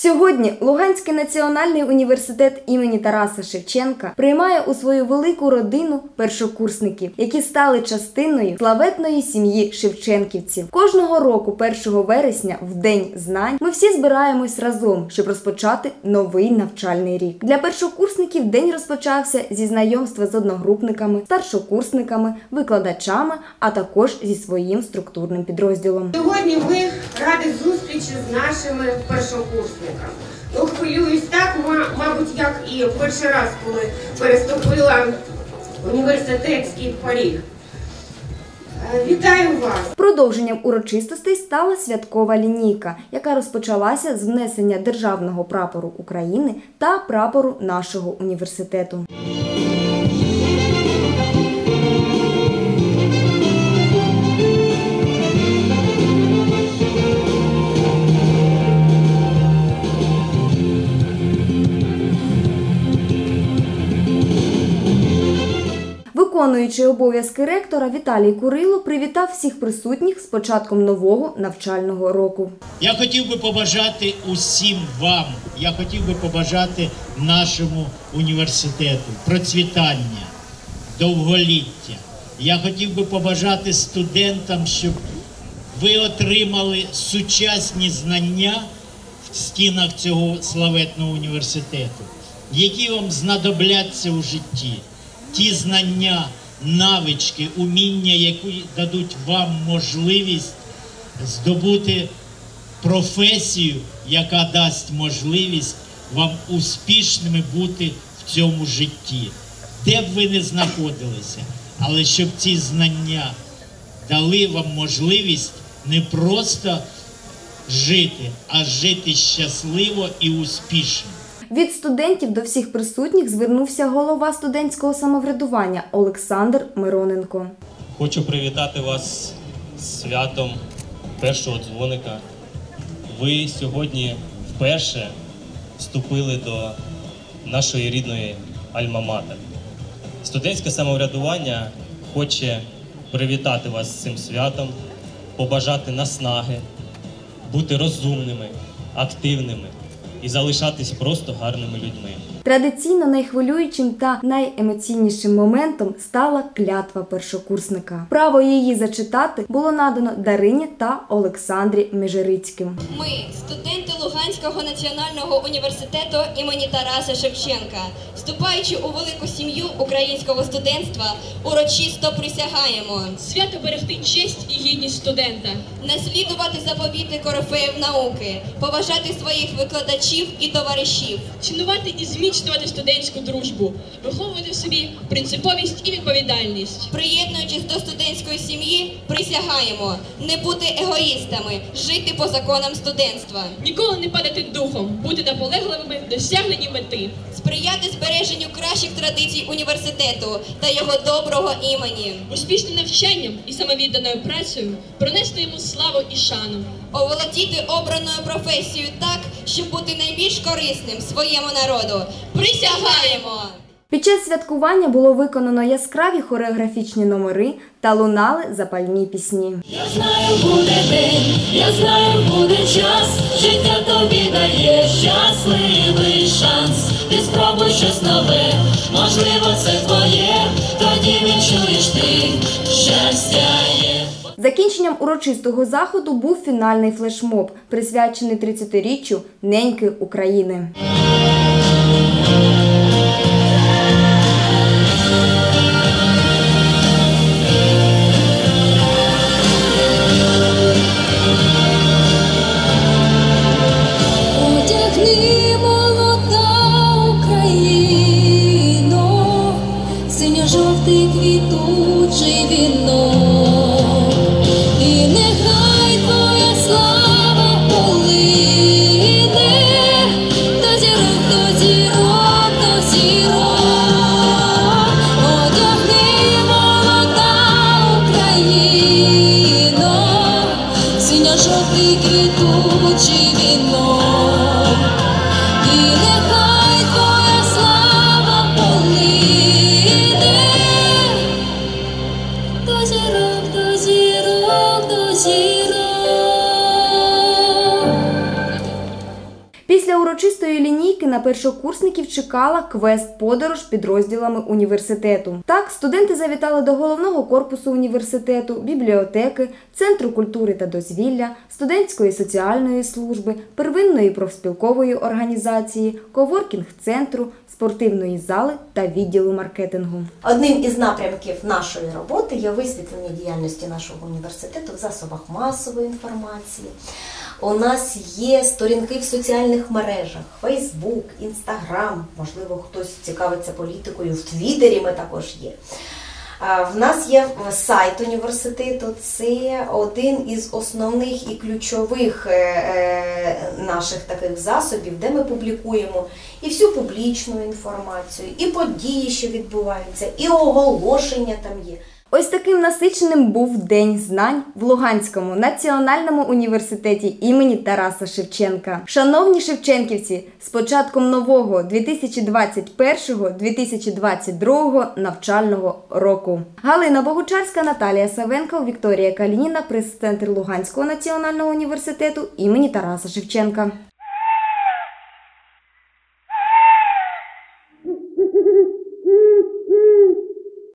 Сьогодні Луганський національний університет імені Тараса Шевченка приймає у свою велику родину першокурсників, які стали частиною славетної сім'ї Шевченківців. Кожного року, 1 вересня, в день знань, ми всі збираємось разом, щоб розпочати новий навчальний рік. Для першокурсників день розпочався зі знайомства з одногрупниками, старшокурсниками, викладачами, а також зі своїм структурним підрозділом. Сьогодні ми раді зустрічі з нашими першокурсниками. Ну, хвилююсь так, ма- мабуть, як і перший раз, коли переступила університетський поріг. Е, Вітаю вас! Продовженням урочистостей стала святкова лінійка, яка розпочалася з внесення державного прапору України та прапору нашого університету. Виконуючий обов'язки ректора Віталій Курило привітав всіх присутніх з початком нового навчального року. Я хотів би побажати усім вам, я хотів би побажати нашому університету процвітання, довголіття. Я хотів би побажати студентам, щоб ви отримали сучасні знання в стінах цього славетного університету, які вам знадобляться у житті. Ті знання, навички, уміння, які дадуть вам можливість здобути професію, яка дасть можливість вам успішними бути в цьому житті, де б ви не знаходилися, але щоб ці знання дали вам можливість не просто жити, а жити щасливо і успішно. Від студентів до всіх присутніх звернувся голова студентського самоврядування Олександр Мироненко. Хочу привітати вас з святом першого дзвоника. Ви сьогодні вперше вступили до нашої рідної Альма-Матер. Студентське самоврядування хоче привітати вас з цим святом, побажати наснаги, бути розумними, активними і залишатись просто гарними людьми. Традиційно найхвилюючим та найемоційнішим моментом стала клятва першокурсника. Право її зачитати було надано Дарині та Олександрі Межерицьким. Ми, студенти Луганського національного університету імені Тараса Шевченка, вступаючи у велику сім'ю українського студентства, урочисто присягаємо Свято берегти честь і гідність студента, наслідувати заповіти корифеїв науки, поважати своїх викладачів і товаришів, цінувати і зміцнювати студентську дружбу, виховувати в собі принциповість і відповідальність. приєднуючись до студентської сім'ї, присягаємо не бути егоїстами, жити по законам студентства, Ніколи не падати духом, бути наполегливими в досягненні мети. сприяти збереженню кращих традицій університету та його доброго імені. Успішним навчанням і самовідданою працею пронести йому славу і шану. Оволодіти обраною професією так, щоб бути найбільш корисним своєму народу. Присягаємо! Під час святкування було виконано яскраві хореографічні номери та лунали запальні пісні. Я знаю, буде день, я знаю, буде час. Життя тобі дає щасливий шанс. Ти спробуй щось нове, можливо, це твоє. Тоді відчуєш ти щастя є. Закінченням урочистого заходу був фінальний флешмоб, присвячений 30-річчю неньки України. Синьо-жовтий квітучий вінок, урочистої лінійки на першокурсників чекала квест-подорож підрозділами університету. Так, студенти завітали до головного корпусу університету, бібліотеки, центру культури та дозвілля, студентської соціальної служби, первинної профспілкової організації, коворкінг-центру, спортивної зали та відділу маркетингу. Одним із напрямків нашої роботи є висвітлення діяльності нашого університету в засобах масової інформації. У нас є сторінки в соціальних мережах: Facebook, Instagram, можливо, хтось цікавиться політикою, в Твіттері ми також є. В нас є сайт університету, це один із основних і ключових е, е, наших таких засобів, де ми публікуємо і всю публічну інформацію, і події, що відбуваються, і оголошення там є. Ось таким насиченим був День знань в Луганському національному університеті імені Тараса Шевченка. Шановні шевченківці, з початком нового 2021-2022 навчального року. Галина Богучарська, Наталія Савенко, Вікторія Калініна, прес-центр Луганського національного університету імені Тараса Шевченка.